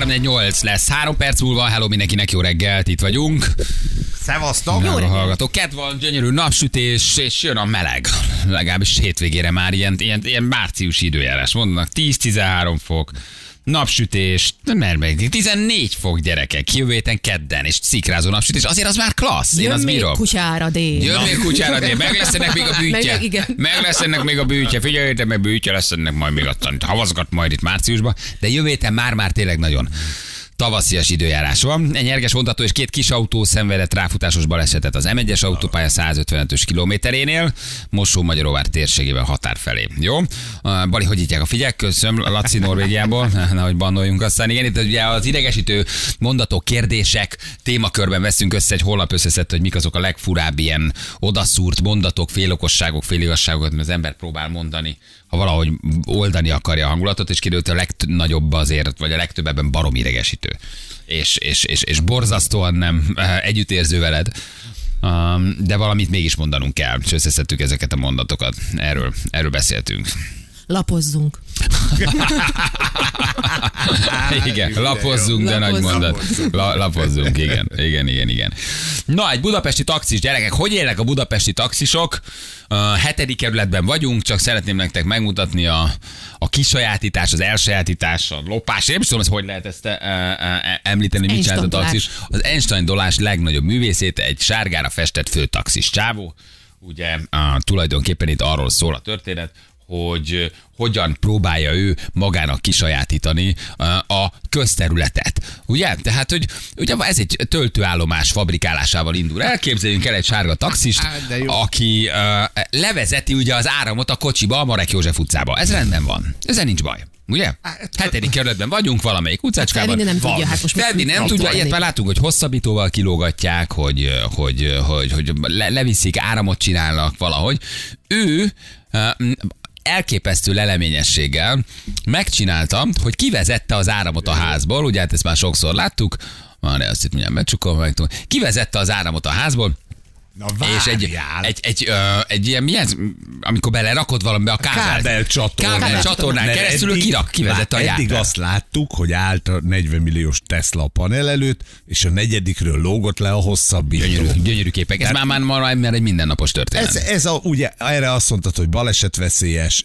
348 lesz. Három perc múlva, hello mindenkinek, jó reggelt, itt vagyunk. Szevasztok! Jó hallgató. Ked van, gyönyörű napsütés, és jön a meleg. Legalábbis hétvégére már ilyen, ilyen, ilyen márciusi időjárás. Mondanak 10-13 fok. Napsütés, mert meg 14 fok gyerekek, jövő héten kedden, és szikrázó napsütés, azért az már klassz, én Jön az még bírom. kutyára dél. Jön még kutyára, de meg lesz ennek még a bűtje. Meg- igen. Meg lesz ennek még a bűtje. Figyeljétek, meg bűtje lesz ennek majd még aztán havazgat majd itt márciusban. De jövő héten már-már tényleg nagyon tavaszias időjárás van. Egy nyerges vontató és két kis autó szenvedett ráfutásos balesetet az M1-es autópálya 155-ös kilométerénél, Mosó Magyaróvár térségében határ felé. Jó? Bali, hogy hívják a figyek? Köszönöm, Laci Norvégiából, nehogy bannoljunk aztán. Igen, itt ugye az idegesítő mondatok, kérdések témakörben veszünk össze egy holnap összeszedett, hogy mik azok a legfurább ilyen odaszúrt mondatok, félokosságok, féligasságokat, amit az ember próbál mondani, ha valahogy oldani akarja a hangulatot, és kiderült, a legnagyobb azért, vagy a legtöbb ebben barom idegesítő. És, és, és, és borzasztóan nem eh, együttérző veled. Um, de valamit mégis mondanunk kell, és összeszedtük ezeket a mondatokat. Erről, erről beszéltünk. Lapozzunk. igen, lapozzunk, de nagy mondat. La, lapozzunk, igen, igen, igen, igen. Na, egy budapesti taxis, gyerekek, hogy élnek a budapesti taxisok? A hetedik kerületben vagyunk, csak szeretném nektek megmutatni a, a kisajátítás, az elsajátítás, a lopás. Én nem is tudom, hogy lehet ezt e, e, említeni, mit csinált a taxis. Az Einstein dolás legnagyobb művészét egy sárgára festett főtaxis csávó. Ugye a, tulajdonképpen itt arról szól a történet, hogy hogyan próbálja ő magának kisajátítani a közterületet. Ugye? Tehát, hogy ugye ez egy töltőállomás fabrikálásával indul. Elképzeljünk el egy sárga taxist, Á, aki ö, levezeti ugye az áramot a kocsiba a Marek József utcába. Ez rendben van. Ezzel nincs baj. Ugye? Hetedik kerületben vagyunk, valamelyik utcácskában. Felvinni nem Van. tudja, hát most Felvinni nem tudja, ilyet már látunk, hogy hosszabbítóval kilógatják, hogy, hogy, hogy, hogy le, leviszik, áramot csinálnak valahogy. Ő elképesztő leleményességgel megcsinálta, hogy kivezette az áramot a házból, ugye hát ezt már sokszor láttuk, Várj, azt itt mindjárt becsukom. Kivezette az áramot a házból, Na és egy, várjál. egy, egy, ö, egy ilyen, mi ez, amikor belerakod valamibe a kábelcsatorna. Kábel csatornán Mert keresztül ő eddig- kirak, kivezette a már Eddig azt láttuk, hogy állt a 40 milliós Tesla a panel előtt, és a negyedikről lógott le a hosszabbító. Gyönyörű, gyönyörű képek. Ez Tehát- már, már, már, egy mindennapos történet. Ez, ez a, ugye erre azt mondtad, hogy balesetveszélyes,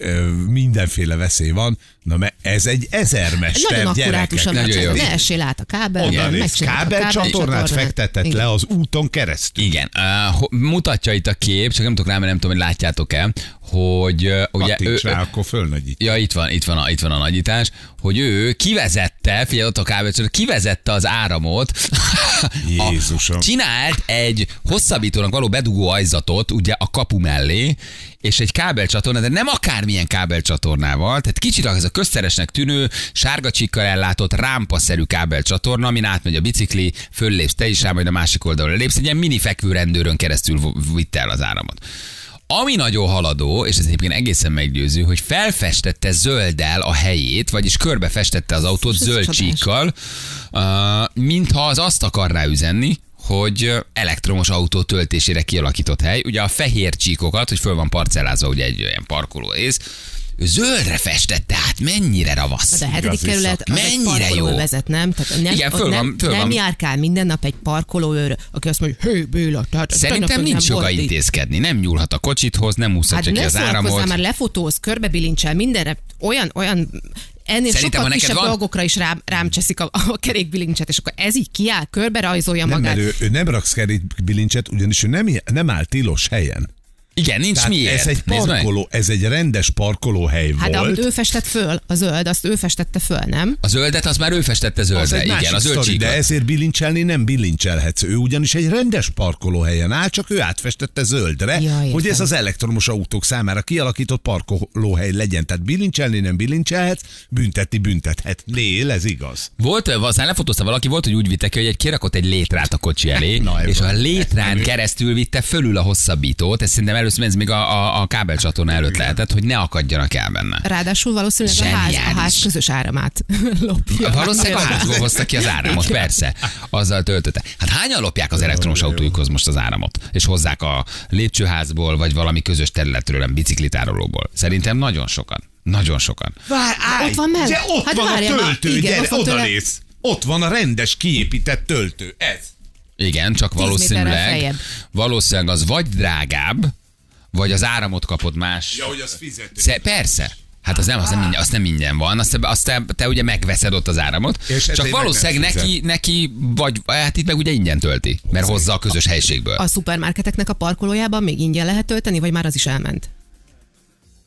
mindenféle veszély van, na mert ez egy ezermester Nagyon akkurátusan megcsinálta. Ne essél át a kábel. Oda néz, kábelcsatornát kábelcsatornát. fektetett Igen. le az úton keresztül. Igen, uh, mutatja itt a kép, csak nem tudok rá, mert nem tudom, hogy látjátok-e, hogy ugye ő, Kattints rá, akkor fölnagyít. Ja, itt van, itt van, a, itt van a nagyítás, hogy ő kivezette, figyelj ott a kábelcsor, kivezette az áramot, a- Jézusom. csinált egy hosszabbítónak való bedugó ajzatot, ugye a kapu mellé, és egy kábelcsatorna, de nem akármilyen kábelcsatornával, tehát kicsit ez a közszeresnek tűnő, sárga csikkal ellátott rámpaszerű kábelcsatorna, amin átmegy a bicikli, föllépsz te is rá, majd a másik oldalra lépsz, egy ilyen mini fekvőrendőrön keresztül v- vitte el az áramot. Ami nagyon haladó, és ez egyébként egészen meggyőző, hogy felfestette zölddel a helyét, vagyis körbefestette az autót zöld csíkkal, mintha az azt akarná üzenni, hogy elektromos autó töltésére kialakított hely. Ugye a fehér csíkokat, hogy föl van parcellázva ugye egy olyan parkoló rész, zöldre festette, hát mennyire ravasz. De a hetedik Igazi kerület az Mennyire egy jó. vezet, nem? Tehát nem, Igen, föl nem, van- föl nem van. járkál minden nap egy parkolóőr, aki azt mondja, hé, Béla, tehát Szerintem nincs joga volt itt." intézkedni, nem nyúlhat a kocsithoz, nem úszhatja Hát ki ne az áramot. már lefotóz, körbebilincsel, mindenre, olyan, olyan ennél Szerintem, sokkal neked kisebb van- dolgokra is rám, rám cseszik a, a kerékbilincset, és akkor ez így kiáll, körbe rajzolja Nem, magát. mert ő, ő nem raksz kerékbilincset, ugyanis ő nem, nem áll tilos helyen. Igen, nincs Tehát miért. ez egy parkoló, ez egy rendes parkolóhely Hát volt. amit ő festett föl, a zöld, azt ő festette föl, nem? A zöldet az már ő festette az zöldre. egy Igen, a zöld sztori, de ezért bilincselni nem bilincselhetsz. Ő ugyanis egy rendes parkolóhelyen áll, csak ő átfestette zöldre, Ja, értem. hogy ez az elektromos autók számára kialakított parkolóhely legyen. Tehát bilincselni nem bilincselhetsz, büntetni büntethetnél, ez igaz. Volt, aztán lefotózta valaki, volt, hogy úgy vitte ki, hogy egy kirakott egy létrát a kocsi elé, Na, és a van. létrán keresztül vitte fölül a hosszabbítót. Ez szerintem először ez még a, a, a kábelcsatorna előtt lehetett, hogy ne akadjanak el benne. Ráadásul valószínűleg a ház, a Zseniális. ház közös áramát lopja. Valószínűleg a házból hozta ki az áramot, persze. Azzal töltötte. Hát hányan lopják az elektromos autóikhoz most az áramot? És hozzák a lépcsőházból, vagy valami közös területről, nem biciklitárolóból. Szerintem nagyon sokan. Nagyon sokan. Vár, állj, Ott van mellett. De ott Hát van várjál a töltő, igen, gyere, ott van oda tőle- néz. Ott van a rendes kiépített töltő. Ez. Igen, csak valószínűleg, valószínűleg az vagy drágább, vagy az áramot kapod más. hogy az fizető. Sze- persze. Hát az nem, az nem, ingyen, az nem ingyen van, azt, te, azt te, te ugye megveszed ott az áramot, És csak valószínűleg neki, neki, vagy hát itt meg ugye ingyen tölti, mert hozza a közös helyiségből. A szupermarketeknek a parkolójában még ingyen lehet tölteni, vagy már az is elment?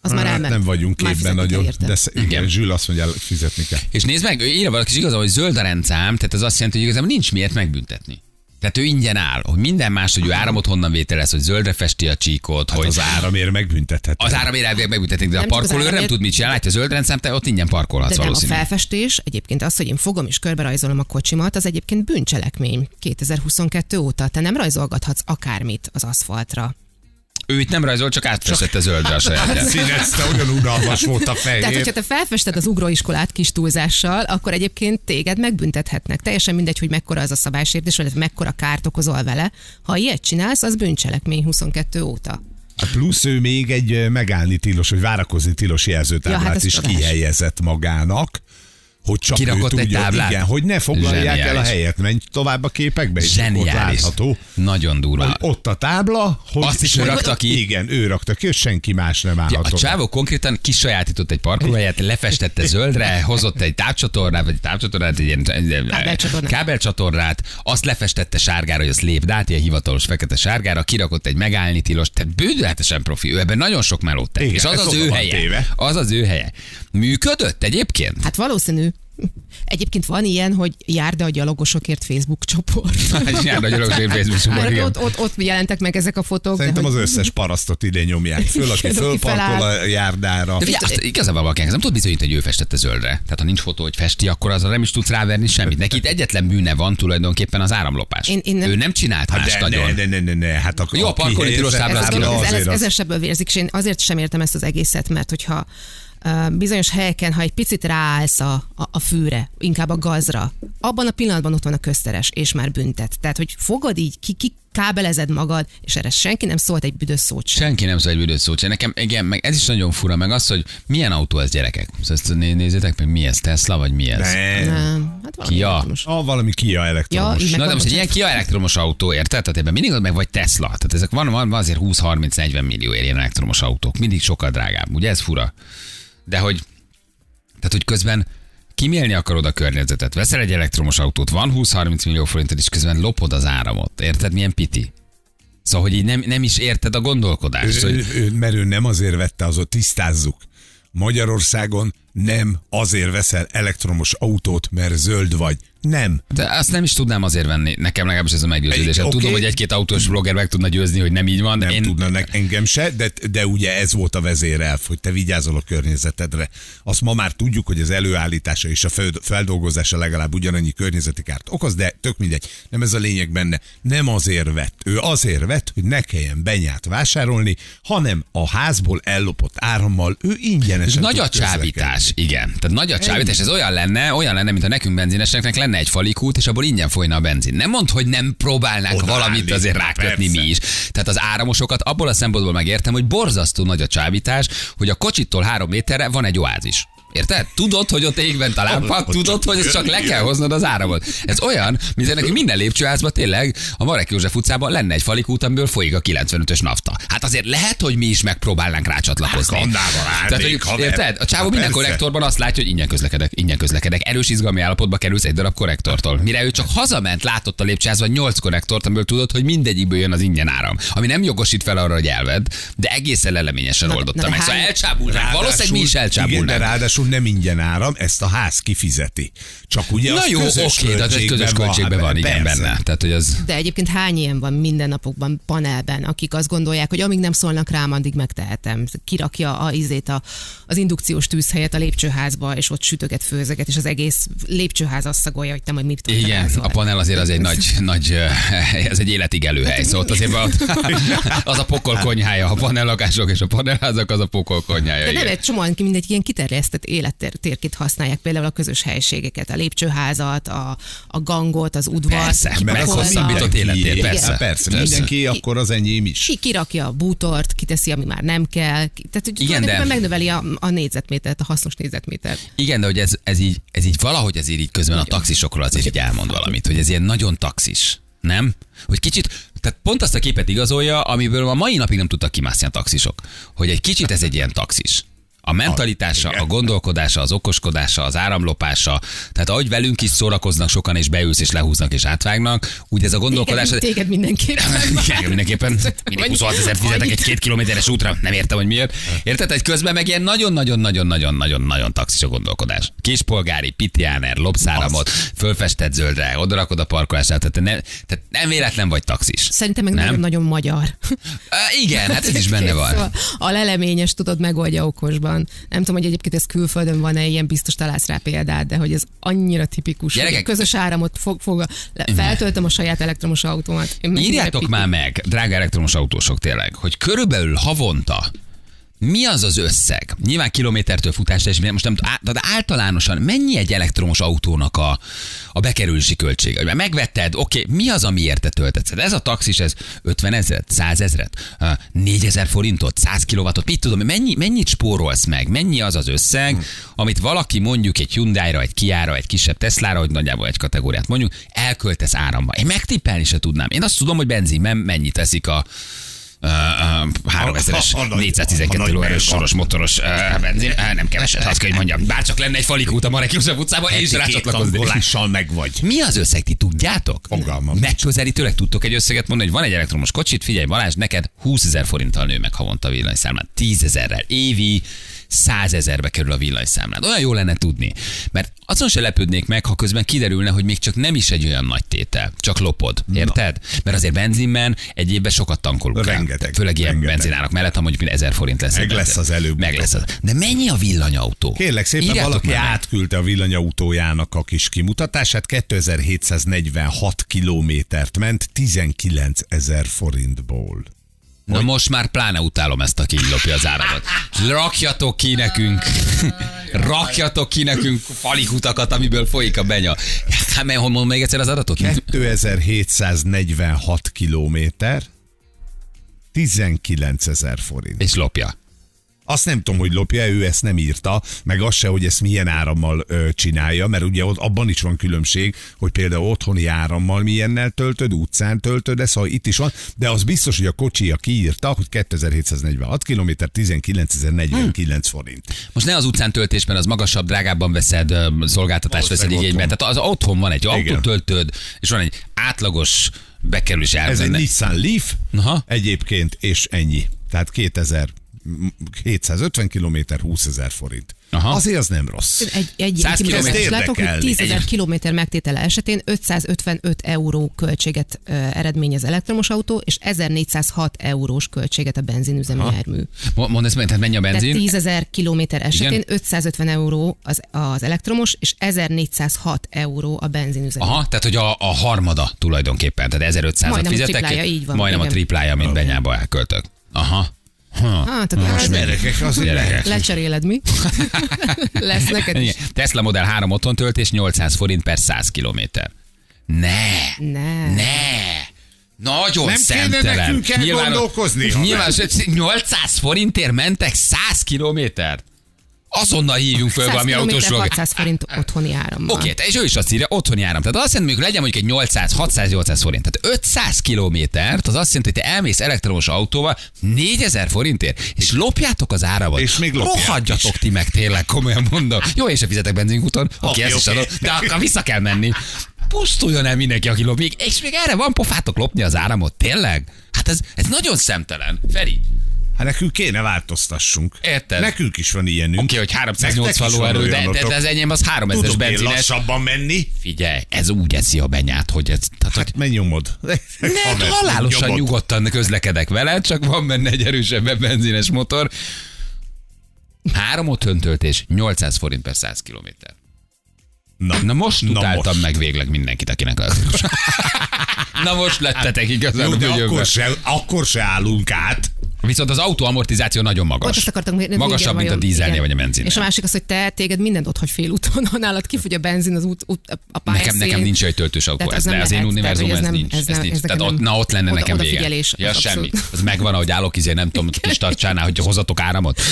Az már Hát elment. nem vagyunk képben nagyon, érte. de sz- igen, Igen. Zsül azt mondja, fizetni kell. És nézd meg, írja valaki, és igazán, hogy zöld a rendszám, tehát ez azt jelenti, hogy igazából nincs miért megbüntetni. Tehát ő ingyen áll, hogy minden más, hogy ő áramot honnan vételez, hogy zöldre festi a csíkot, Hát hogy az áramért megbüntethet. az áramért elvileg megbüntetik, de a Nem az parkoló nem tud mit csinálni, látja a zöld rendszám, te ott ingyen parkolhatsz De nem, a valószínűleg. felfestés, egyébként az, hogy én fogom és körberajzolom a kocsimat, az egyébként bűncselekmény 2022 óta. Te nem rajzolgathatsz akármit az aszfaltra. Ő itt nem rajzol, csak átfestette zöldre a sajátját. Színezte, olyan unalmas volt a Tehát, hogyha fehér. te felfested az ugróiskolát kis túlzással, akkor egyébként téged megbüntethetnek. Teljesen mindegy, hogy mekkora az a szabálysértés, vagy mekkora kárt okozol vele. Ha ilyet csinálsz, az bűncselekmény 22 óta. Plusz ő még egy megállni tilos, vagy várakozni tilos jelzőtáblát Ja, hát is kihelyezett magának. Hogy csak Kirakott ő egy tudja, táblát? igen, hogy ne foglalják el a Zseniális. helyet. Menj tovább a képekbe, és ott Zseniális. látható. Nagyon durva. Hogy ott a tábla, hogy Azt is ő rakta ki? Igen, ő rakta ki, és senki más nem Ja, állhat a csávó konkrétan kisajátított egy parkolóhelyet, lefestette zöldre, hozott egy távcsatornát, vagy egy távcsatornát, egy ilyen Kábelcsatornát. kábelcsatornát, azt lefestette sárgára, hogy az lépd át, ilyen hivatalos fekete sárgára, kirakott egy megállni tilos, tehát bődületesen profi, ő ebben nagyon sok melót tett, Igen, és az ez az ő helye. téve. Az az ő helye. Működött egyébként? Hát valószínű. Egyébként van ilyen, hogy járda a gyalogosokért Facebook csoport. Hát jár a gyalogos Facebook csoport, igen. ott, ott, ott jelentek meg ezek a fotók. de Szerintem hogy- az összes parasztot ide nyomják föl, aki fölparkol a járdára. De figyelj, azt igazából valaki nem tud bizonyítani, hogy ő festette zöldre. Tehát ha nincs fotó, hogy festi, akkor azra nem is tudsz ráverni semmit. Neki itt egyetlen bűne van tulajdonképpen az áramlopás. Én- én nem- Ő nem csinált más Hát de, nagyon. ne, ne, ne, ne, ne, hát akkor Jó, a parkolni tilos kihelyezett tábla, ez, az az, tábla ez, ez, azért az- ezer sebből vérzik, és én azért sem értem ezt az egészet, mert hogyha uh, bizonyos helyeken, ha egy picit ráállsz a, a, a fűre, inkább a gazra, abban a pillanatban ott van a közteres, és már büntet. Tehát, hogy fogod így, ki, ki kábelezed magad, és erre senki nem szólt egy büdös szót sem. Senki nem szól egy büdös szót sem. Nekem, igen, meg ez is nagyon fura, meg az, hogy milyen autó ez gyerekek. Szóval ezt né- nézzétek meg, mi ez, Tesla, vagy mi ez? Nem. Nem, hát valami Kia. elektromos. Ah, valami Kia elektromos. Ja, Na de most egy ilyen Kia elektromos autó, érted? Tehát ebben mindig ott meg vagy Tesla. Tehát ezek van, van, van azért 20-30-40 millió ilyen elektromos autók. Mindig sokkal drágább. Ugye ez fura? De hogy, tehát hogy közben kimélni akarod a környezetet, veszel egy elektromos autót, van 20-30 millió forintod, és közben lopod az áramot. Érted, milyen piti? Szóval, hogy így nem, nem is érted a gondolkodást. Ő, Hogy, ő, ő, mert ő nem azért vette, azot tisztázzuk. Magyarországon nem azért veszel elektromos autót, mert zöld vagy. Nem. de azt nem is tudnám azért venni. Nekem legalábbis ez a meggyőződésem. Egy- Tudom, hogy egy-két autós blogger meg tudna győzni, hogy nem így van. Nem Én, tudna nek, engem se, de, de ugye ez volt a vezérelv, hogy te vigyázol a környezetedre. Azt ma már tudjuk, hogy az előállítása és a feldolgozása legalább ugyanannyi környezeti kárt okoz, de tök mindegy. Nem ez a lényeg benne. Nem azért vett. Ő azért vett, hogy ne kelljen benyát vásárolni, hanem a házból ellopott árammal ő ingyenesen És nagy a csábítás, igen. Tehát nagy a csábítás, ez olyan lenne, olyan lenne, mint a nekünk benzineseknek lenne egy falikút, és abból ingyen folyna a benzin. Nem mond, hogy nem próbálnánk Odaállni, valamit azért rákötni persze. mi is. Tehát az áramosokat abból a szempontból megértem, hogy borzasztó nagy a csábítás, hogy a kocsittól három méterre van egy oázis. Érted? Tudod, hogy ott ég bent a lámpa, tudod, hogy ez csak le kell hoznod az áramot. Ez olyan, mint nekünk minden lépcsőházban tényleg a Marek József utcában lenne egy falikút, amiből folyik a 95-ös nafta. Hát azért lehet, hogy mi is megpróbálnánk rácsatlakozni. Hát, Tehát, hogy, haver. érted? A csávó Hát minden persze. korrektorban azt látja, hogy ingyen közlekedek, ingyen közlekedek. Erős izgalmi állapotba kerülsz egy darab korrektortól. Mire ő csak hazament, látott a lépcsőházban 8 korrektort, amiből tudod, hogy mindegyikből jön az ingyen áram. Ami nem jogosít fel arra, hogy elved, de egészen leleményesen Na, oldotta meg. Szóval elcsábulnánk. Valószínűleg mi is Igen, de elcsábulnánk. Nem ingyen áram, ezt a ház kifizeti. Csak ugye Na az jó, közös oké, de az egy közös költségben van, igen, persze. benne. Tehát, hogy az... De egyébként hány ilyen van mindennapokban panelben, akik azt gondolják, hogy amíg nem szólnak rám, addig megtehetem. Kirakja a izét a, az indukciós tűzhelyet a lépcsőházba, és ott sütöget, főzeget, és az egész lépcsőház azt szagolja, hogy te majd mit tudtál Igen, a panel azért az egy nagy, nagy, eh, ez egy életig előhely, szóval ott azért van, az a pokol konyhája, a panellakások és a panelházak, az a pokol konyhája. De nem egy csomóan mindegy ilyen kiterjesztett élettérként használják, például a közös helységeket, a lépcsőházat, a, a gangot, az udvart. Persze, mert meghosszabbított mindenki- életér, Igen, persze. persze, Persze. mindenki, akkor az enyém is. ki kirakja a bútort, kiteszi, ami már nem kell. Tehát, hogy Igen, Igen, de- megnöveli a, a négyzetmétert, a hasznos négyzetmétert. Igen, de hogy ez, ez, így, ez így valahogy azért így közben a taxisokról azért így elmond valamit, hogy ez ilyen nagyon taxis. Nem? Hogy kicsit, tehát pont azt a képet igazolja, amiből a mai napig nem tudtak kimászni a taxisok. Hogy egy kicsit ez egy ilyen taxis. A mentalitása, a gondolkodása, az okoskodása, az áramlopása, tehát ahogy velünk is szórakoznak sokan, és beülsz, és lehúznak, és átvágnak, úgy ez a gondolkodás... Téged, téged mindenképpen. Igen, mindenképpen. Mindig Vagy- 26 ezer fizetek egy két kilométeres útra, nem értem, hogy miért. Érted? Egy közben meg ilyen nagyon-nagyon-nagyon-nagyon-nagyon taxis a gondolkodás. Kispolgári, pitjáner, lopszáramot, fölfestett zöldre, odarakod a parkolását, tehát, nem, tehát nem véletlen vagy taxis. Szerintem meg Nem? nagyon-nagyon magyar. Igen, hát ez is benne van. Szóval a leleményes tudod megoldja okosban. Nem tudom, hogy egyébként ez külföldön van-e ilyen, biztos találsz rá példát, de hogy ez annyira tipikus. Gyerekek- közös áramot fog, fog feltöltöm a saját elektromos autómat. Írjátok már meg, drága elektromos autósok tényleg, hogy körülbelül havonta mi az az összeg? Nyilván kilométertől futásra, és most nem tudom, de általánosan mennyi egy elektromos autónak a, a bekerülési költsége? Hogy megvetted, oké, mi az, amiért te töltetsz? Hát Ez a taxis, ez 50 ezeret, 100 ezeret, 4000 forintot, 100 kilowattot, mit tudom, mennyi, mennyit spórolsz meg? Mennyi az az összeg, amit valaki mondjuk egy Hyundai-ra, egy Kia-ra, egy kisebb Tesla-ra, hogy nagyjából egy kategóriát mondjuk, elköltesz áramba. Én megtippelni se tudnám. Én azt tudom, hogy benzinben mennyit teszik a 3000-es, A- a- a nagy- 412 a nagy lóerős soros motoros benzin, nem keveset, azt kell, hogy mondjam. Bárcsak lenne egy falikút a Marek József utcában, rácsatlakoznék. tankolással meg vagy. Mi az összeg, ti tudjátok? Fogalmam. Megközelítőleg tudtok egy összeget mondani, hogy van egy elektromos kocsit, figyelj Balázs, neked 20 ezer forinttal nő meg havonta villanyszámlát, 10 ezerrel, évi 100 ezerbe kerül a villanyszámlád. Olyan jó lenne tudni. Mert azon se lepődnék meg, ha közben kiderülne, hogy még csak nem is egy olyan nagy tétel. Csak lopod. Érted? Mert azért benzinben egy évben sokat tankolunk. el. Rengeteg, Főleg ilyen rengeteg. benzinárak mellett, ha mondjuk mint 1000 forint lesz. Meg lesz az előbb-utóbb. Meg lesz az. De mennyi a villanyautó? Kérlek szépen, Írjátok valaki már átküldte a villanyautójának a kis kimutatását, 2746 kilométert ment 19 ezer forintból. Na most már pláne utálom ezt, aki így lopja az áramat. Rakjatok ki nekünk, rakjatok ki nekünk falikutakat, amiből folyik a benya. Hát, mert mondom még egyszer az adatot? 2746 kilométer, 19 ezer forint. És lopja. Azt nem tudom, hogy lopja, ő ezt nem írta, meg az se, hogy ezt milyen árammal ö, csinálja, mert ugye ott abban is van különbség, hogy például otthoni árammal milyennel töltöd, utcán töltöd, de szóval itt is van, de az biztos, hogy a kocsia kiírta, hogy 2746 km, 19.049 forint. Most ne az utcán töltésben, az magasabb, drágábban veszed, szolgáltatást veszed igénybe. Tehát az otthon van egy autótöltőd, és van egy átlagos bekerülési ár. Ez egy. Nissan Leaf Aha. egyébként, és ennyi. Tehát 2000 750 km, 20 ezer forint. Aha. Azért az nem rossz. Egy, egy 100 ilyen kilométer kimutatást látok, hogy érdekelni. 10 ezer kilométer megtétele esetén 555 euró költséget ö, eredményez elektromos autó, és 1406 eurós költséget a benzinüzemű jármű. Mo- Mondd ezt tehát mennyi a Tehát benzin? 10 ezer kilométer esetén Igen. 550 euró az, az elektromos, és 1406 euró a benzinüzemű. Aha, tehát hogy a, a harmada tulajdonképpen, tehát 1500-at Majdnem a fizetek, triplája, így van, majdnem a igen. triplája, amit benyába elköltök. Aha. Ha. Hát, akkor Most ez- Gyerekek, azért Gyerekek. Lecseréled mi? Lesz neked is. Igen. Tesla Model 3 otthon töltés 800 forint per 100 kilométer. Ne! Ne. Ne! Nagyon Nem kéne szemtelen. nekünk elgondolkozni, haver. nyilván 800 forintért mentek 100 kilométert? Azonnal hívjunk föl 100 valami autós 600 forint otthoni árammal. Oké, okay, és ő is azt írja, otthoni áram. Tehát azt jelenti, hogy legyen mondjuk egy 800, 600, 800 forint. Tehát 500 kilométert, az azt jelenti, hogy te elmész elektromos autóval 4000 forintért, és lopjátok az áramot. És még lopják Rohadjatok ti meg, tényleg, komolyan mondom. Jó, én sem fizetek benzinkúton, oké, Oké, okay, ezt is oké. adom, de akkor vissza kell menni. Pusztuljon el mindenki, aki lop. Még, és még erre van pofátok lopni az áramot, tényleg? Hát ez, ez nagyon szemtelen. Feri, Hát nekünk kéne változtassunk. Érted? Nekünk is van ilyenünk. oké, hogy 380 Nektek is van lóerő, de, de, de, az enyém az 3000-es Tudom benzines. lassabban menni. Figyelj, ez úgy eszi a benyát, hogy ez... Tehát, hogy Hát menj nyomod. ne, Haver, halálosan nyomod. nyugodtan közlekedek vele, csak van benne egy erősebb benzines motor. Három otthon töltés, 800 forint per 100 kilométer. Na, Na most Na utáltam most. meg végleg mindenkit, akinek az. Na most lettetek igazán Jó, de akkor se, akkor se állunk át. Viszont az autó amortizáció nagyon magas. Pont ezt akartam, hogy Magasabb, igen, mint a dízelnél igen. vagy a benzinnél. És a másik az, hogy te téged mindent ott hagy félúton, ha nálad kifogy a benzin az út, út a pályaszén. Nekem, nekem nincs egy töltős autó, ez, nem az én tehát, ez, hogy ez nincs. Ez, ez nincs. Tehát ott, na ott lenne oda- nekem vége. odafigyelés, Ja, az semmi. Az megvan, ahogy állok, izé, nem tudom, kis tartsánál, hogy hozatok áramot.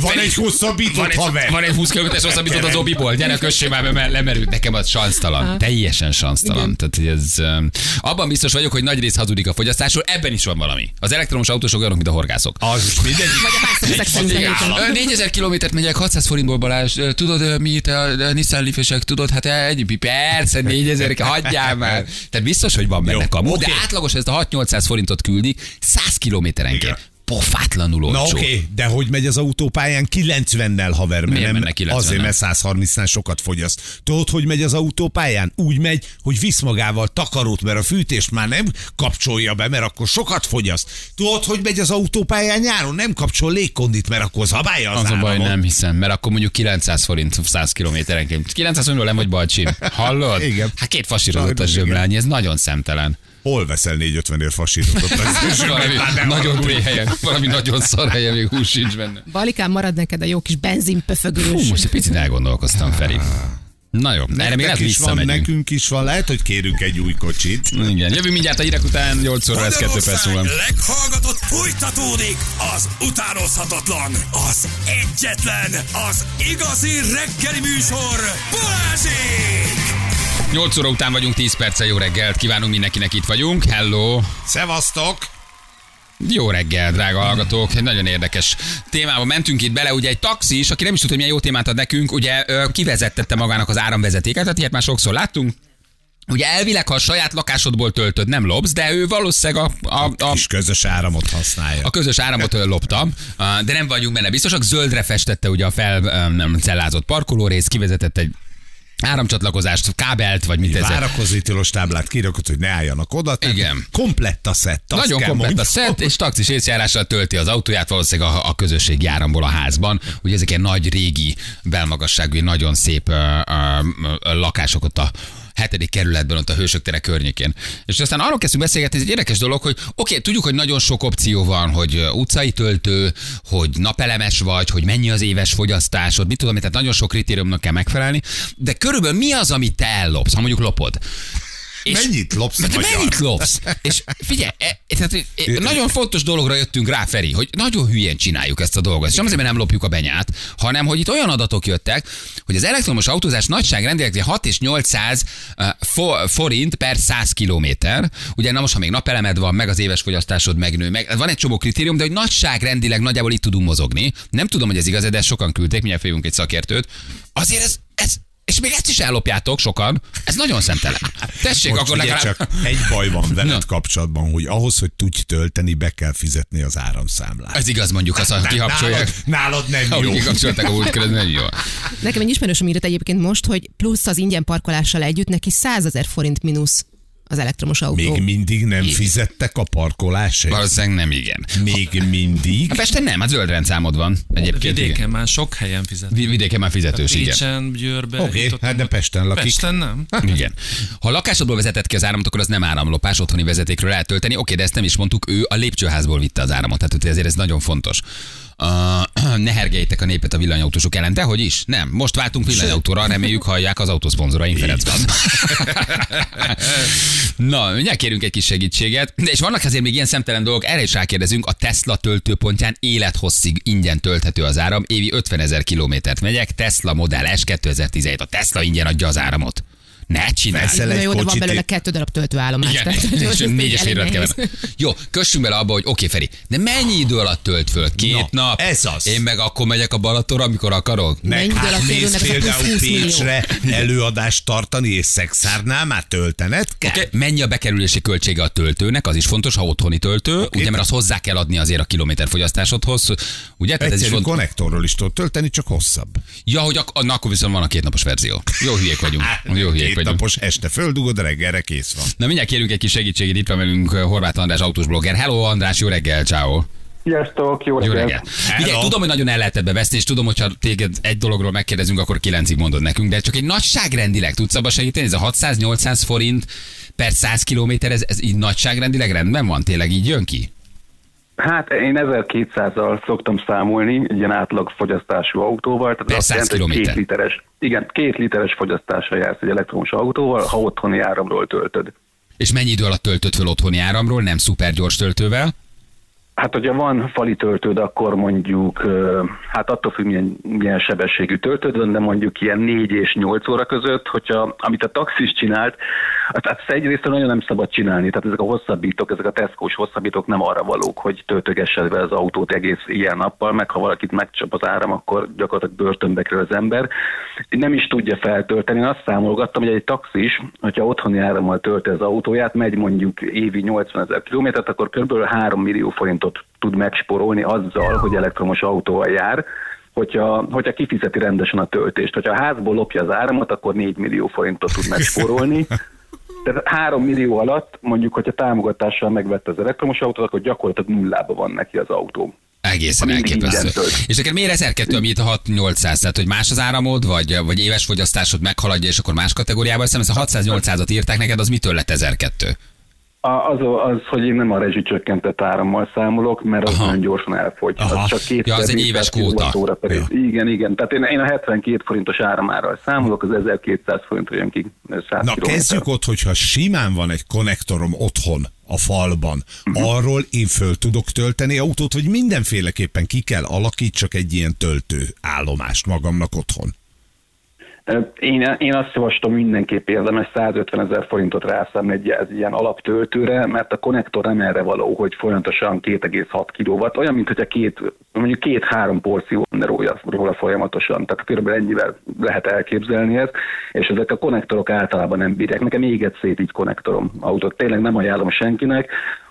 Van egy hosszabbított haver. van egy 20 km-es hosszabbított az obiból, gyere, kössé már, mert lemerült. Nekem az sansztalan. Teljesen sansztalan. Tehát, hogy ez, abban biztos vagyok, hogy nagy rész hazudik a fogyasztásról, ebben is van valami. Az elektromos autósok olyanok, mint a horgászok. Az is mindegy. Vagy a mászok szerint Igen. a héten. 4000 kilométert megyek, 600 forintból Balázs. Tudod, mi itt a, Nissan Leaf-esek, tudod, hát egy, persze, 4000, hagyjál már. Tehát biztos, hogy van benne kamu, de átlagos ezt a 6-800 forintot küldi 100 kilométerenként. Pofátlanul Na olcsó. oké, okay, de hogy megy az autópályán 90-nel, haver, mert Miért nem menne 90-nel? azért, mert 130-nál sokat fogyaszt. Tudod, hogy megy az autópályán? Úgy megy, hogy visz magával takarót, mert a fűtést már nem kapcsolja be, mert akkor sokat fogyaszt. Tudod, hogy megy az autópályán nyáron? Nem kapcsol légkondit, mert akkor zabálja az, Az a baj, nem hiszem, mert akkor mondjuk 900 forint 100 kilométerenként. 900 forintról nem vagy balcsim. Hallod? Igen. Hát két fasírozott a Sajnos igen. zsömlány, ez nagyon szemtelen. Hol veszel 450 ér fasírotot? valami nagyon pré helyen, valami nagyon szar helyen, még hús sincs benne. Balikán marad neked a jó kis benzinpöfögős. Hú, most egy picit elgondolkoztam, Feri. Na jó, erre még lehet is van, nekünk is van, lehet, hogy kérünk egy új kocsit. Igen, jövünk mindjárt a hírek után, 8 óra lesz 2 perc múlva. leghallgatott folytatódik az utánozhatatlan, az egyetlen, az igazi reggeli műsor, Balázsék! 8 óra után vagyunk, 10 perccel jó reggelt, kívánunk mindenkinek, itt vagyunk. Hello! Szevasztok! Jó reggel, drága hallgatók. Egy nagyon érdekes témába mentünk itt bele. Ugye egy taxis, aki nem is tudta, hogy milyen jó témát ad nekünk, ugye kivezettette magának az áramvezetéket, tehát ilyet már sokszor láttunk. Ugye elvileg, ha a saját lakásodból töltöd, nem lopsz, de ő valószínűleg a, a, a, És közös áramot használja. a közös áramot ö, lopta, Ö, de nem vagyunk benne biztosak. Zöldre festette ugye a felcellázott parkolórész, kivezetett egy áramcsatlakozást, kábelt, vagy mit ez. Várakozni tilos táblát kirakott, hogy ne álljanak oda. Tehát Igen. Komplett a szett. Nagyon komplett a mondjam. szett, és taxis észjárással tölti az autóját valószínűleg a, a közösségi áramból a házban. Ugye ezek ilyen nagy régi, belmagasságú, nagyon szép ö, ö, ö, lakások ott a hetedik kerületben, ott a Hősök tere környékén. És aztán arról kezdtünk beszélgetni, ez egy érdekes dolog, hogy oké, okay, tudjuk, hogy nagyon sok opció van, hogy utcai töltő, hogy napelemes vagy, hogy mennyi az éves fogyasztásod, mit tudom, tehát nagyon sok kritériumnak kell megfelelni, de körülbelül mi az, amit te ellopsz, ha mondjuk lopod? És- Mennyit lopsz Mert magyar? mennyit lopsz? És figyelj, e, tehát, e, nagyon fontos dologra jöttünk rá, Feri, hogy nagyon hülyén csináljuk ezt a dolgot. És nem azért, mert nem lopjuk a benyát, hanem hogy itt olyan adatok jöttek, hogy az elektromos autózás nagyságrendileg 6 és 800 uh, fo- forint per 100 kilométer. Ugye na most, ha még napelemed van, meg az éves fogyasztásod megnő, meg van egy csomó kritérium, de hogy nagyságrendileg nagyjából itt tudunk mozogni. Nem tudom, hogy ez igaz, de sokan küldték, mindjárt fogunk egy szakértőt. Azért ez, ez és még ezt is ellopjátok sokan. Ez nagyon szemtelen. Tessék, Most akkor legalább... csak egy baj van veled Na. kapcsolatban, hogy ahhoz, hogy tudj tölteni, be kell fizetni az áramszámlát. Ez igaz, mondjuk, azt, ha kihapcsolják. Nálad, nálad nem jó. kikapcsolták a múltkor, nem jó. Nekem egy ismerősöm írt egyébként most, hogy plusz az ingyen parkolással együtt neki 100 ezer forint mínusz az elektromos autó. Még mindig nem fizettek a parkolásért? Valószínűleg nem igen. Még mindig? A Pesten nem, hát zöld rendszámod van. Egyébként igen. Vidéken már sok helyen fizet. Vi- Vidéken már fizetős, igen. Pécsen, Győrbe. Oké, jutottam. hát de Pesten lakik. Pesten nem. Igen. Ha a lakásodból vezetett ki az áramot, akkor az nem áramlopás, otthoni vezetékről lehet tölteni. Oké, de ezt nem is mondtuk, ő a lépcsőházból vitte az áramot, tehát ezért ez nagyon fontos. Uh, ne hergeljétek a népet a villanyautósok ellen. Te hogy is? Nem. Most váltunk villanyautóra, reméljük hallják az autószponzoraink Ferencben. Na, mindjárt kérünk egy kis segítséget. De és vannak azért még ilyen szemtelen dolgok, erre is rákérdezünk. A Tesla töltőpontján élethosszig ingyen tölthető az áram. Évi 50 ezer kilométert megyek. Tesla Model S 2017. A Tesla ingyen adja az áramot. Ne csinálj! Veszel egy jó, de van belőle kettő darab töltőállomás. Igen, tehát, és négyes nehéz. kell Jó, kössünk bele abba, hogy oké, Feri, de mennyi idő alatt tölt föl? Két Na, nap? ez az. Én meg akkor megyek a Balatonra, amikor akarok? Meg hát mész a például 20 millió? Pécsre előadást tartani, és szexárnál már töltened kell. Okay. Mennyi a bekerülési költsége a töltőnek, az is fontos, ha otthoni töltő, okay. ugye, mert azt hozzá kell adni azért a kilométerfogyasztásodhoz, ugye? Tehát ez is fontos. konnektorról is tudod tölteni, csak hosszabb. Ja, hogy ak- na, akkor viszont van a kétnapos verzió. Jó hülyék vagyunk. Jó hülyék Két. Napos este földugod, reggelre kész van. Na mindjárt kérünk egy kis segítséget, itt van velünk uh, Horváth András autós blogger. Hello András, jó reggel, ciao. Sziasztok, jó Jó reggelt! reggel. Ugye, tudom, hogy nagyon el lehet ebbe veszni, és tudom, hogy ha téged egy dologról megkérdezünk, akkor kilencig mondod nekünk, de csak egy nagyságrendileg tudsz abba segíteni, ez a 600-800 forint per 100 kilométer, ez, ez így nagyságrendileg rendben van? Tényleg így jön ki? Hát én 1200-al szoktam számolni egy ilyen átlag fogyasztású autóval. Tehát azt 100 jelenti, hogy. Két literes, igen, két literes fogyasztásra jársz egy elektromos autóval, ha otthoni áramról töltöd. És mennyi idő alatt töltött föl otthoni áramról, nem szuper gyors töltővel? Hát, hogyha van fali töltőd, akkor mondjuk, hát attól függ, milyen, milyen sebességű töltőd van, de mondjuk ilyen 4 és 8 óra között, hogyha, amit a taxis csinált, hát hát egyrészt nagyon nem szabad csinálni, tehát ezek a hosszabbítók, ezek a Tesco-s hosszabbítók nem arra valók, hogy töltögessed be az autót egész ilyen nappal, meg ha valakit megcsap az áram, akkor gyakorlatilag börtönbe kerül az ember. Nem is tudja feltölteni. Én azt számolgattam, hogy egy taxis, hogyha otthoni árammal tölti az autóját, megy mondjuk évi 80 ezer kilométert, akkor kb. 3 millió forintot tud megsporolni azzal, hogy elektromos autóval jár, hogyha, hogyha kifizeti rendesen a töltést. Hogyha a házból lopja az áramot, akkor 4 millió forintot tud megsporolni. Tehát 3 millió alatt, mondjuk, hogyha támogatással megvette az elektromos autót, akkor gyakorlatilag nullába van neki az autó. Egészen elképesztő. És neked miért 1002, ami itt a 6800? Tehát, hogy más az áramod, vagy, vagy éves fogyasztásod meghaladja, és akkor más kategóriába szem, ezt a 600-800-at írták neked, az mitől lett 1002? A, az, az, hogy én nem a rezsicsökkentett árammal számolok, mert az Aha. nagyon gyorsan elfogy. Aha. Az csak két Ja, az egy éves kvóta. Per Ja. Igen, igen. Tehát én, én a 72 forintos áramárral számolok, az 1200 forintra jön ki 100 Na kilométer. kezdjük ott, hogyha simán van egy konnektorom otthon, a falban, arról én föl tudok tölteni autót, vagy mindenféleképpen ki kell alakítsak egy ilyen töltő állomást magamnak otthon. Én, én azt javaslom mindenképp érdemes 150 ezer forintot rászámni egy, egy ilyen alaptöltőre, mert a konnektor nem erre való, hogy folyamatosan 2,6 kilowatt, olyan, mint hogyha két, mondjuk két-három porció lenne róla, róla folyamatosan. Tehát körülbelül ennyivel lehet elképzelni ezt, és ezek a konnektorok általában nem bírják. Nekem éget szét így konnektorom autót. Tényleg nem ajánlom senkinek,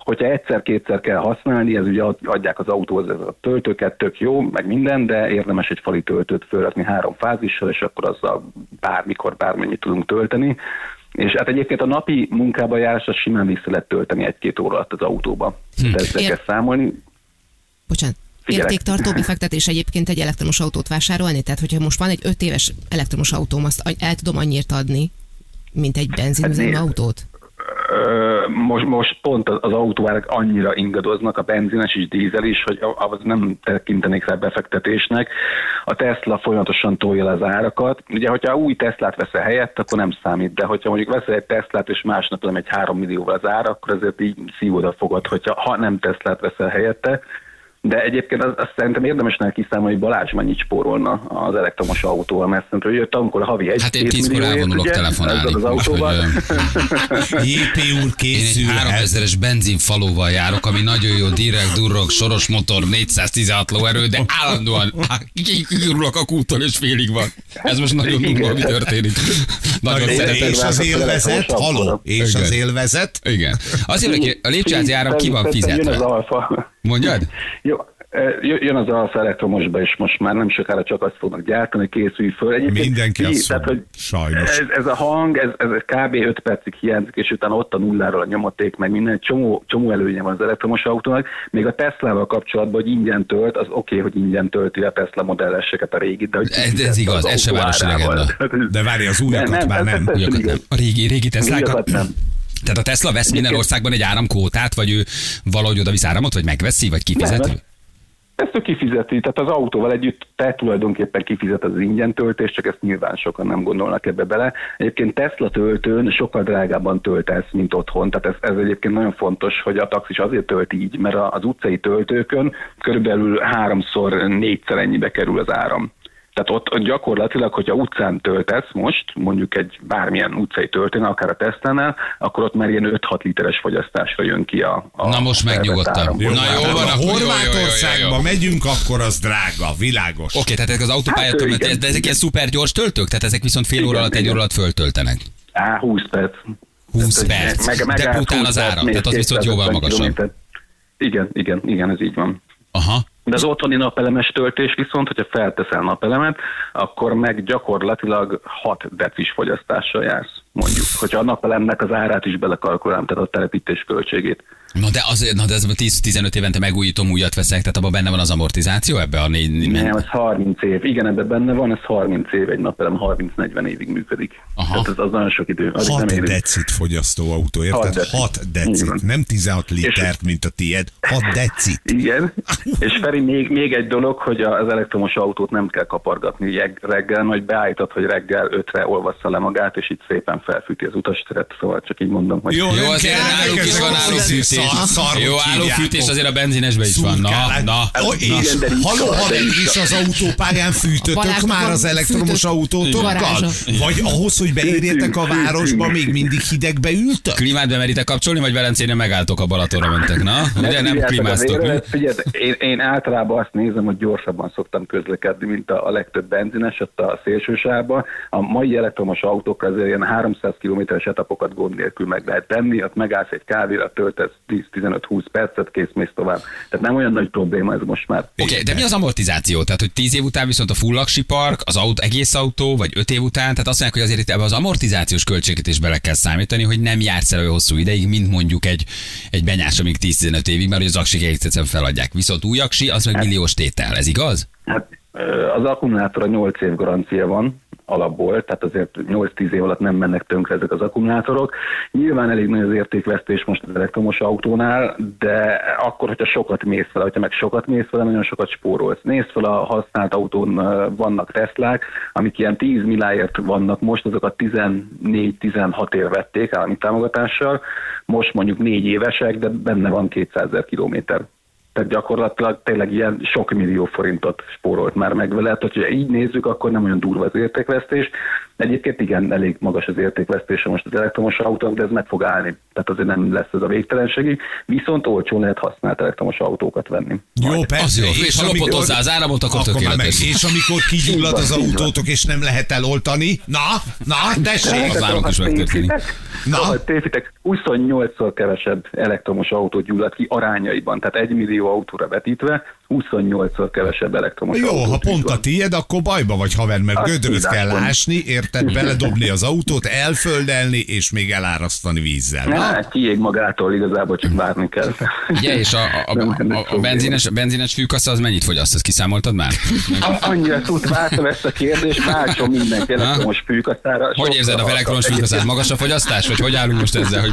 hogyha egyszer-kétszer kell használni, ez ugye ad- adják az autóhoz ez a töltőket, tök jó, meg minden, de érdemes egy fali töltőt fölrakni három fázissal, és akkor azzal bármikor, bármennyit tudunk tölteni. És hát egyébként a napi munkába járásra simán vissza lehet tölteni egy-két óra alatt az autóba. Hm. Ezzel Ér- kell számolni. Bocsánat. Figyelek. Értéktartó befektetés egyébként egy elektromos autót vásárolni? Tehát, hogyha most van egy 5 éves elektromos autóm, azt el tudom annyit adni, mint egy benzinüzemű nézd. autót? Most, most pont az autóárak annyira ingadoznak, a benzines és dízel is, hogy az nem tekintenék rá befektetésnek. A Tesla folyamatosan tolja az árakat. Ugye, hogyha új Teslát veszel helyett, akkor nem számít, de hogyha mondjuk veszel egy Teslát, és másnap nem egy 3 millióval az ára, akkor azért így szívod a fogad, hogyha ha nem Teslát veszel helyette. De egyébként az, azt szerintem érdemes neki kiszámolni, hogy Balázs mennyit spórolna az elektromos autóval, mert szerintem ő tankol a havi egy Hát én tízkor elvonulok telefonálni. Az autóval. JP úr Én egy készülhet. 3000-es benzinfalóval járok, ami nagyon jó, direkt durrog, soros motor, 416 lóerő, de állandóan kikürülök a kútól, és félig van. Ez most nagyon durva, ami történik. Nagyon szeretem. És az élvezet, haló, és az élvezet. Igen. Azért, hogy a lépcsőházi áram ki van fizetve. Mondjad? Jó, jö- jön az alfa elektromosba, és most már nem sokára csak azt fognak gyártani, készülj föl. Egyébként Mindenki ki- azt tehát, hogy Sajnos. Ez, ez, a hang, ez, ez kb. 5 percig hiányzik, és utána ott a nulláról a nyomaték, meg minden, csomó, csomó előnye van az elektromos autónak. Még a Teslával kapcsolatban, hogy ingyen tölt, az oké, okay, hogy ingyen tölti a Tesla modelleseket a régit, de hogy Ez- ez igaz, az ez se árával. legenda. De várj, az újakat Nem, már nem. ez- Újakat nem. A régi, régi Teslákat? Nem. Tehát a Tesla vesz minden országban egy áramkvótát, vagy ő valahogy oda visz áramot, vagy megveszi, vagy kifizeti? Nem, Ezt ő kifizeti, tehát az autóval együtt te tulajdonképpen kifizet az ingyen töltést, csak ezt nyilván sokan nem gondolnak ebbe bele. Egyébként Tesla töltőn sokkal drágábban töltesz, mint otthon, tehát ez, ez egyébként nagyon fontos, hogy a taxis azért tölt így, mert az utcai töltőkön körülbelül háromszor, négyszer ennyibe kerül az áram. Tehát ott, gyakorlatilag, hogyha utcán töltesz most, mondjuk egy bármilyen utcai töltőn, akár a Tesla-nál, akkor ott már ilyen 5-6 literes fogyasztásra jön ki a, a Na most megnyugodtam. Jó, Na jó hát van, ha Horvátországba megyünk, akkor az drága, világos. Oké, tehát ezek az autópálya Hát, igen. de ezek ilyen szuper gyors töltők? Tehát ezek viszont fél óra Igen, alatt, egy igen. óra alatt föltöltenek. Á, 20 perc. 20 Tehát, perc. meg- De 20 az ára, tehát az viszont jóval 250 magasabb. Igen, igen, igen, ez így van. Aha. De az otthoni napelemes töltés viszont, hogyha felteszel napelemet, akkor meg gyakorlatilag 6 decis fogyasztással jársz. mondjuk, hogyha a napelemnek az árát is belekalkulálom, tehát a telepítés költségét. Na de, az, na de ez 10-15 évente megújítom, újat veszek, tehát abban benne van az amortizáció ebbe a négy... Nem, ez 30 év. Igen, ebben benne van, ez 30 év, egy napelem 30-40 évig működik. Aha. Tehát ez az nagyon sok idő. Addig 6 nem decit fogyasztó autó, érted? Hat decit. 6 Így decit, nem 16 litert, mint a tied, 6 decit. Igen, és Feri, még, még egy dolog, hogy az elektromos autót nem kell kapargatni reggel, majd beállítod, hogy reggel ötre olvassza le magát, és itt szépen felfűti az utasteret, szóval csak így mondom, hogy... Jó, nem azért náluk is van szar- szarvot Jó állófűtés azért a benzinesben is van. Na, na. És haló, haver, soha. az autópályán fűtötök már az elektromos autótokkal? Vagy ahhoz, hogy beérjetek a városba, még mindig hidegbe ültök? Klímát bemeritek kapcsolni, vagy Velencénél megálltok a Balatonra mentek, na? Ugye nem klímáztok? Figyelj, én, én, általában azt nézem, hogy gyorsabban szoktam közlekedni, mint a, legtöbb benzines ott a szélsősávban. A mai elektromos autók azért ilyen 300 kilométeres etapokat gond nélkül meg lehet tenni, ott megállsz egy kávéra, töltesz 10-15-20 percet, kész, mész tovább. Tehát nem olyan nagy probléma ez most már. Oké, okay, de mi az amortizáció? Tehát, hogy 10 év után viszont a full aksi park, az autó, egész autó, vagy 5 év után, tehát azt mondják, hogy azért itt ebbe az amortizációs költséget is bele kell számítani, hogy nem jársz el olyan hosszú ideig, mint mondjuk egy, egy benyás, amíg 10-15 évig, mert az aksik egyszerűen feladják. Viszont új aksi, az meg milliós tétel, ez igaz? Hát az akkumulátor a 8 év garancia van alapból, tehát azért 8-10 év alatt nem mennek tönkre ezek az akkumulátorok. Nyilván elég nagy az értékvesztés most az elektromos autónál, de akkor, hogyha sokat mész vele, hogyha meg sokat mész vele, nagyon sokat spórolsz. Nézd fel a használt autón vannak Teslák, amik ilyen 10 milliáért vannak most, azokat 14-16 év vették állami támogatással, most mondjuk 4 évesek, de benne van 200 ezer kilométer. Tehát gyakorlatilag tényleg ilyen sok millió forintot spórolt már meg vele. Tehát, hogyha így nézzük, akkor nem olyan durva az értékvesztés. Egyébként igen, elég magas az értékvesztése most az elektromos autón, de ez meg fog állni. Tehát azért nem lesz ez a végtelenségig. Viszont olcsón lehet használt elektromos autókat venni. Jó, persze. Az jó. És ha amikor- lopott hozzá az áramot, akkor akkor már meg. És amikor kigyullad az autótok, és nem lehet eloltani, na, na, tessék. Az nálunk is megtörténik. Na. Tévhitek, 28-szor kevesebb elektromos autó gyullad ki arányaiban, tehát egy millió autóra vetítve, 28-szor kevesebb elektromos Jó, autót ha pont gyullad. a tiéd, akkor bajba vagy haver, mert Azt gödröt kell tudásom. ásni, érted, beledobni az autót, elföldelni, és még elárasztani vízzel. Na? Hát kiég magától, igazából csak várni kell. Ugye, és a, a, a, a, a, benzines, a benzines fűkassa az mennyit fogyaszt? Ezt kiszámoltad már? A- Annyira tud, váltom ezt a kérdést, váltsom mindenki elektromos fűkasszára. Hogy érzed a elektromos fűkasszás? Magas a fogyasztás? Vagy hogy állunk most ezzel, hogy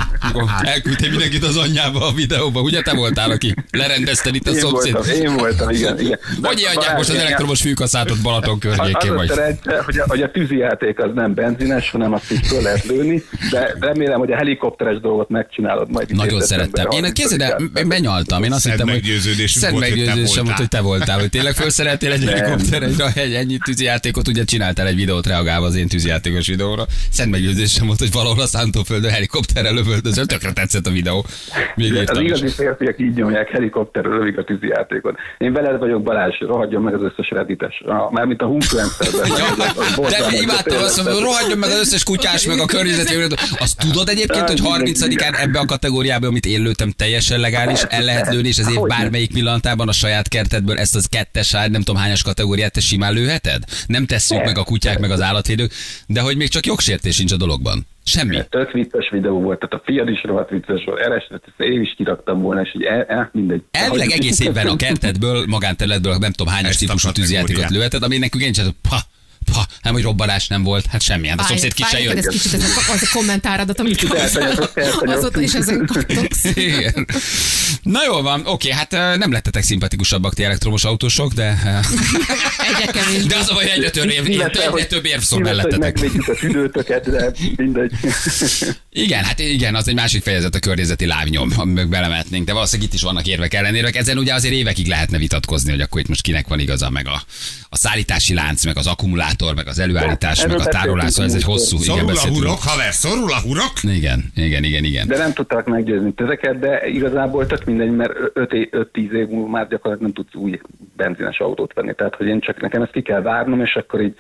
elküldtél mindenkit az anyjába a videóba? Ugye te voltál, aki lerendezted itt a Én szomszéd? voltam, én voltam, igen. igen. De Hogy adják most az elektromos fűkasszátot Balaton Az környékén a vagy? szerencse, hogy a, hogy a tűzijáték az nem benzines, hanem azt is föl lehet lőni, de remélem, hogy a helikopteres dolgot megcsinálod majd. Nagyon szerettem. Én képzeld el, 30-án. én benyaltam. Én azt hittem, hogy szent volt, hogy te meggyőződésem volt, voltál. hogy te voltál. Hogy tényleg felszereltél egy helikopterre, egy ennyi tűzijátékot, ugye csináltál egy videót reagálva az én tűzijátékos videóra. Szent meggyőződésem volt, hogy valahol a szántóföldön helikopterrel lövöldözöl. Tökre tetszett a videó. Még Az igazi férfiak így nyomják, helikopterről lövik a tűzijátékot. Én veled vagyok, Balázs, rohadjon meg az összes reddites. A- Mármint a Hunfluencerben. De imádtam azt, hogy rohadjon meg az összes kutyás, meg a környezeti Azt tudod egyébként, hogy 30-án ebbe a kategóriába, amit én lőttem, teljesen legális, el lehet lőni, és Hogyne. bármelyik pillanatában a saját kertedből ezt az kettes, nem tudom hányas kategóriát te simán lőheted? Nem tesszük meg a kutyák, meg az állatvédők, de hogy még csak jogsértés sincs a dologban. Semmi. Tök vicces videó volt, tehát a fiad is rohadt vicces volt, erestet, ezt én is kiraktam volna, és így el, el, mindegy. Elvileg egész évben a kertedből, magánterületből, nem tudom hányas típusú tűzjátékot lőheted, ami nekünk én sem, pa, pa, nem, hogy robbanás nem volt, hát semmi, hát a szomszéd ki se jött. Ez kicsit ez a, az a kommentáradat, amit azóta is ezen kattogsz. Igen. Na jól van, oké, hát nem lettetek szimpatikusabbak ti elektromos autósok, de, ö, Egyre kevésbé. de az a baj, egyre több, egyre hogy- több érv szól illetve, hogy mellettetek. megvédjük a tüdőtöket, de mindegy. Igen, hát igen, az egy másik fejezet a környezeti lábnyom, amiben belemetnénk, de valószínűleg itt is vannak érvek ellenérvek. Ezen ugye azért évekig lehetne vitatkozni, hogy akkor itt most kinek van igaza, meg a, a szállítási lánc, meg az akkumulátor, meg az előállítás, Erről meg a tárolás, szóval ez egy hosszú, igen, Szorul a beszéltünk. hurok, haver, szorul a hurok. Igen, igen, igen, igen. De nem tudták meggyőzni tezeket, de igazából tök mindegy, mert 5-10 év múlva már gyakorlatilag nem tudsz új benzines autót venni. Tehát, hogy én csak nekem ezt ki kell várnom, és akkor így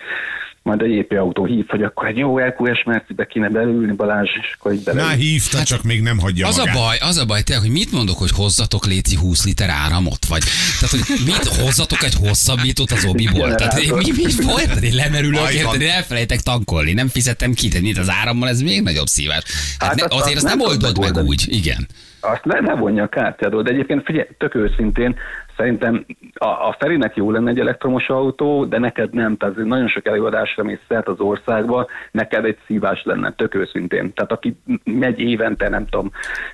majd egy épi autó hív, hogy akkor egy jó LQS Mercibe kéne belülni Balázs, és akkor így Na, beleül. hívta, csak még nem hagyja Az a magát. baj, az a baj, tényleg, hogy mit mondok, hogy hozzatok léci 20 liter áramot? Vagy, tehát, hogy mit hozzatok egy hosszabbítót az obiból? Tehát, én, mi, mi volt? Én lemerülök, érted, én elfelejtek tankolni, nem fizettem ki, tehát mit az árammal, ez még nagyobb szívás. Hát, Hát ne, azért azt azt nem nem oldod meg úgy, igen. Azt le, ne vonja a kártyádról, de egyébként figyelj, tök őszintén, szerintem a, a Ferinek jó lenne egy elektromos autó, de neked nem, tehát nagyon sok előadásra mész szert az országba, neked egy szívás lenne, tök őszintén. Tehát aki megy évente, nem tudom,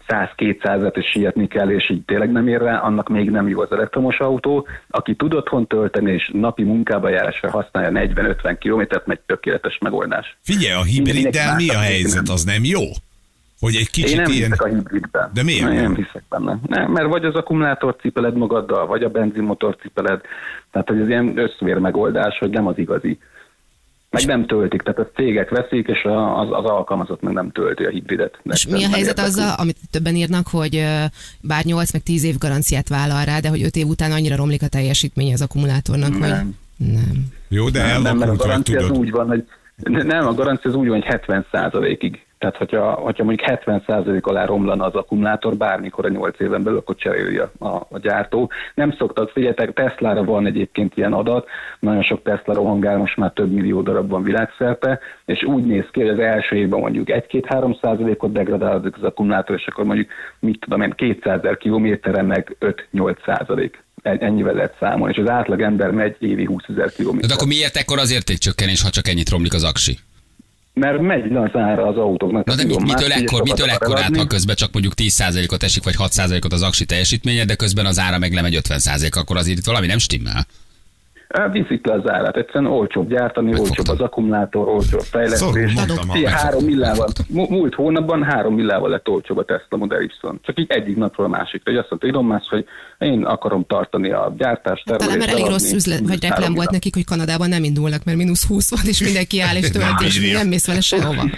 100-200-et és sietni kell, és így tényleg nem ér rá, annak még nem jó az elektromos autó. Aki tud otthon tölteni, és napi munkába járásra használja 40-50 kilométert, megy tökéletes megoldás. Figyelj, a hibriddel mi a helyzet? Az nem jó? Hogy egy Én kicsit nem ilyen... hiszek a hibridben. De miért Én nem? nem hiszek benne. Nem, mert vagy az akkumulátort cipeled magaddal, vagy a benzinmotor cipeled. Tehát, hogy ez ilyen összvér megoldás, hogy nem az igazi. Meg nem töltik, tehát a cégek veszik, és a- az, az alkalmazott meg nem tölti a hibridet. De És mi a nem helyzet érdekli. azzal, amit többen írnak, hogy bár 8 meg 10 év garanciát vállal rá, de hogy 5 év után annyira romlik a teljesítmény az akkumulátornak, hogy Nem. nem. Jó, de Nem, nem, mert a garancia az úgy van, hogy ne- nem, a garancia az úgy van, hogy 70 ig Tehát, hogyha, hogyha mondjuk 70% alá romlana az akkumulátor bármikor a 8 éven belül, akkor cseréli a, a, gyártó. Nem szoktak, figyeljetek, Teslára van egyébként ilyen adat, nagyon sok Tesla rohangál, most már több millió darab van világszerte, és úgy néz ki, hogy az első évben mondjuk 1-2-3 százalékot degradálódik az akkumulátor, és akkor mondjuk, mit tudom én, 200 ezer kilométeren meg 5-8 százalék. Ennyivel lehet számolni, és az átlag ember megy évi 20 ezer De kilométer. akkor miért ekkor az értékcsökkenés, ha csak ennyit romlik az aksi? Mert megy az ára az autóknak. Na de mit, mitől ekkor, mitől ekkor át, eladni. ha közben csak mondjuk 10%-ot esik, vagy 6%-ot az aksi teljesítménye, de közben az ára meg lemegy 50%, akkor azért itt valami nem stimmel. Viszik le az árát, egyszerűen olcsóbb gyártani, Megfogtam. olcsóbb az akkumulátor, olcsóbb a fejlesztés. három millával, múlt hónapban három millával lett olcsóbb a Tesla Model Y. Csak így egyik napról a másikra. Hogy azt mondta Elon Musk, hogy én akarom tartani a gyártást, Talán termelést, mert elég rossz üzlet, vagy reklám volt nekik, hogy Kanadában nem indulnak, mert mínusz 20 van, és mindenki áll és tölti, és nem mész vele sehova.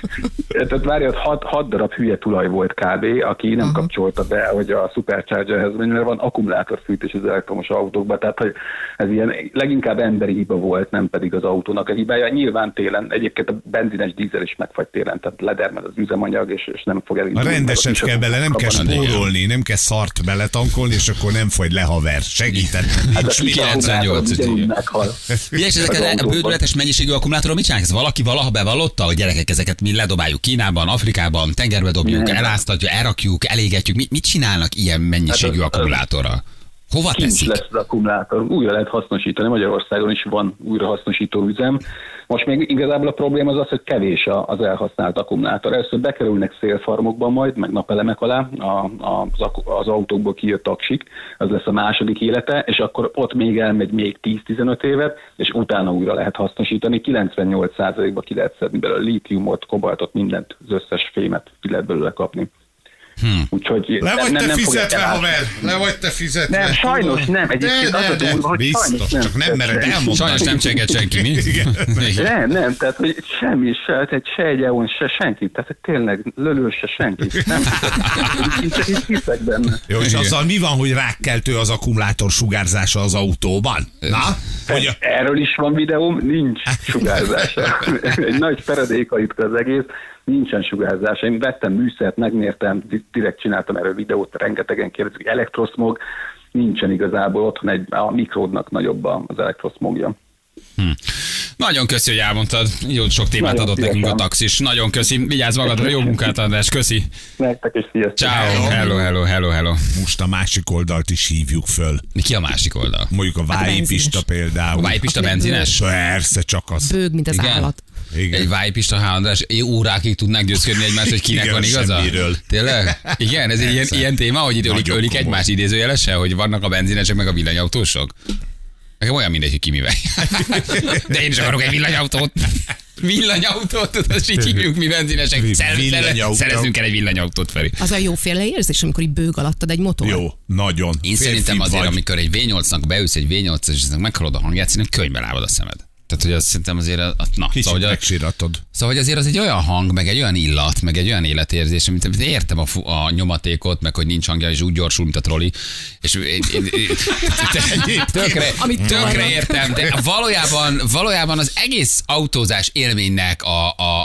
Tehát várj, ott hat, hat darab hülye tulaj volt kb., aki nem Aha. kapcsolta be, hogy a Superchargerhez mert van akkumulátorfűtés az elektromos autókban, tehát hogy ez ilyen leginkább emberi hiba volt, nem pedig az autónak a hibája. Nyilván télen, egyébként a benzines dízel is megfagy télen, tehát ledermed az üzemanyag, és, és nem fog A elindulni. a kell bele, nem kell spórolni, nem kell szart beletankolni, és akkor nem fogy le haver. Segített. Hát Nincs a mit. 98 ugyanúgy ügyű. meghal. Ugye, és ezeket a bődületes mennyiségű akkumulátorról mit csinálják? Ez valaki valaha bevallotta, hogy gyerekek, ezeket mi ledobáljuk Kínában, Afrikában, tengerbe dobjuk, eláztatjuk, elrakjuk, elégetjük. Mit, mit csinálnak ilyen mennyiségű Hát akkumulátorral? Hova Kincs teszik? lesz az akkumulátor, újra lehet hasznosítani, Magyarországon is van újra hasznosító üzem. Most még igazából a probléma az az, hogy kevés az elhasznált akkumulátor. Először bekerülnek szélfarmokba majd, meg napelemek alá a, a, az, az autókból kijött aksik, az lesz a második élete, és akkor ott még elmegy még 10-15 évet, és utána újra lehet hasznosítani. 98%-ba ki lehet szedni belőle lítiumot, kobaltot, mindent, az összes fémet ki lehet belőle kapni. Hmm. Úgyhogy Le vagy nem, te nem fizetve, haver! Le vagy te fizetve! Nem, sajnos nem. Egyébként de, az a de, de. durva, hogy Biztos, sajnos nem. csak nem mered elmondani. Sajnos nem csenget senki, mi? Igen. Nem, nem, tehát hogy semmi, se, tehát se egy EON, se senki, tehát hogy tényleg lölő se senki. Nem így hiszek benne. Jó, és Igen. azzal mi van, hogy rákkeltő az akkumulátor sugárzása az autóban? Na? Hogy a... Erről is van videóm, nincs sugárzása. Egy nagy feredékaritka az egész, nincsen sugárzása. Én vettem műszert, megmértem, di- direkt csináltam erről videót, rengetegen kérdezik, elektroszmog, nincsen igazából otthon egy, a mikródnak nagyobb az elektroszmogja. Nagyon köszi, hogy elmondtad. Jó sok témát Nagyon adott nekünk a szívesen. taxis. Nagyon köszi. Vigyázz magadra, jó munkát, András. Köszi. Nektek is sziasztok! Ciao. Hello, hello, hello, hello. Most a másik oldalt is hívjuk föl. Mi ki a másik oldal? Mondjuk a Hát benzines. például. A Vájpista benzines? Persze, csak az. Bőg, mint az Igen? állat. Igen. Egy Vájpista, H. András, é, órákig tudnák győzködni egymást, hogy kinek Igen, van igaza? semmiről. Tényleg? Igen, ez egy ilyen, ilyen téma, hogy itt ölik, ölik komoly. egymást idézőjelesen, hogy vannak a benzinesek meg a villanyautósok? Nekem olyan mindegy, hogy ki mivel. De én is akarok egy villanyautót. Villanyautót, tudod, és így hívjuk mi benzinesek. Vi- Szer- szer- villanyautó. Szerezzünk el egy villanyautót, Feri. Az a jóféle érzés, amikor így bőg alattad egy motor. Jó, nagyon. Én Férfi szerintem azért, vagy. amikor egy V8-nak beülsz egy V8-as, és meghallod a hangját, szerintem könyvbe lábad a szemed. Tehát, hogy azt szerintem azért, a, a- na, Kicsit szóval, megsiratod. Szóval, hogy azért az egy olyan hang, meg egy olyan illat, meg egy olyan életérzés, amit értem a, fu- a nyomatékot, meg hogy nincs hangja, és úgy gyorsul, mint a troli. És tökre, tökre értem, de valójában, valójában az egész autózás élménynek a, a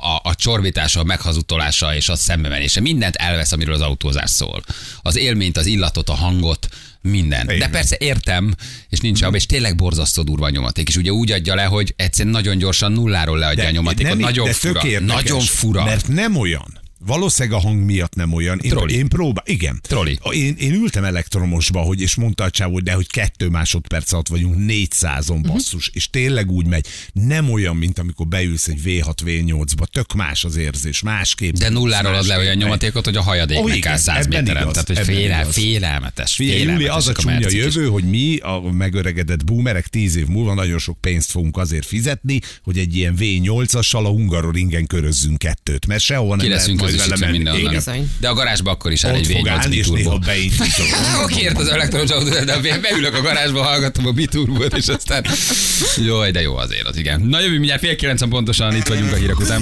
csorbítása, a meghazutolása és a szembemenése, mindent elvesz, amiről az autózás szól. Az élményt, az illatot, a hangot, minden. De Igen. persze értem, és nincs abban, és tényleg borzasztó durva a nyomaték. És ugye úgy adja le, hogy egyszerűen nagyon gyorsan nulláról leadja a nyomatékot. nem- nagyon de fura. Nagyon fura. Mert nem olyan. Valószínűleg a hang miatt nem olyan. Én, Troli. én próbál, igen. Troli. Én, én ültem elektromosba, hogy, és mondta a csávó, hogy de hogy kettő másodperc alatt vagyunk 400-on Mhm. basszus, és tényleg úgy megy. Nem olyan, mint amikor beülsz egy V6, V8-ba. Tök más az érzés, másképp. De nulláról ad le olyan nyomatékot, hogy a hajadék oh, igen, kell 100 ebben méteren. igaz, Tehát, hogy félel, igaz. félelmetes. Figyelj, Júli, az a ezek csúnya jövő, hogy mi, a megöregedett boomerek tíz év múlva nagyon sok pénzt fogunk azért fizetni, hogy egy ilyen V8-assal a Hungaroringen körözzünk kettőt, mert sehol nem Ki lehet leszünk majd vele közösítve menni. mindenhol. Igen. Bizony. De a garázsba akkor is áll egy fog V8 állni, és biturbo. néha beindítom. Oké, ért az elektromos autó, de beülök a garázsba, hallgatom a biturbót, és aztán... Jaj, de jó azért az, igen. Na jövő mindjárt fél kilencen pontosan itt vagyunk a hírek után.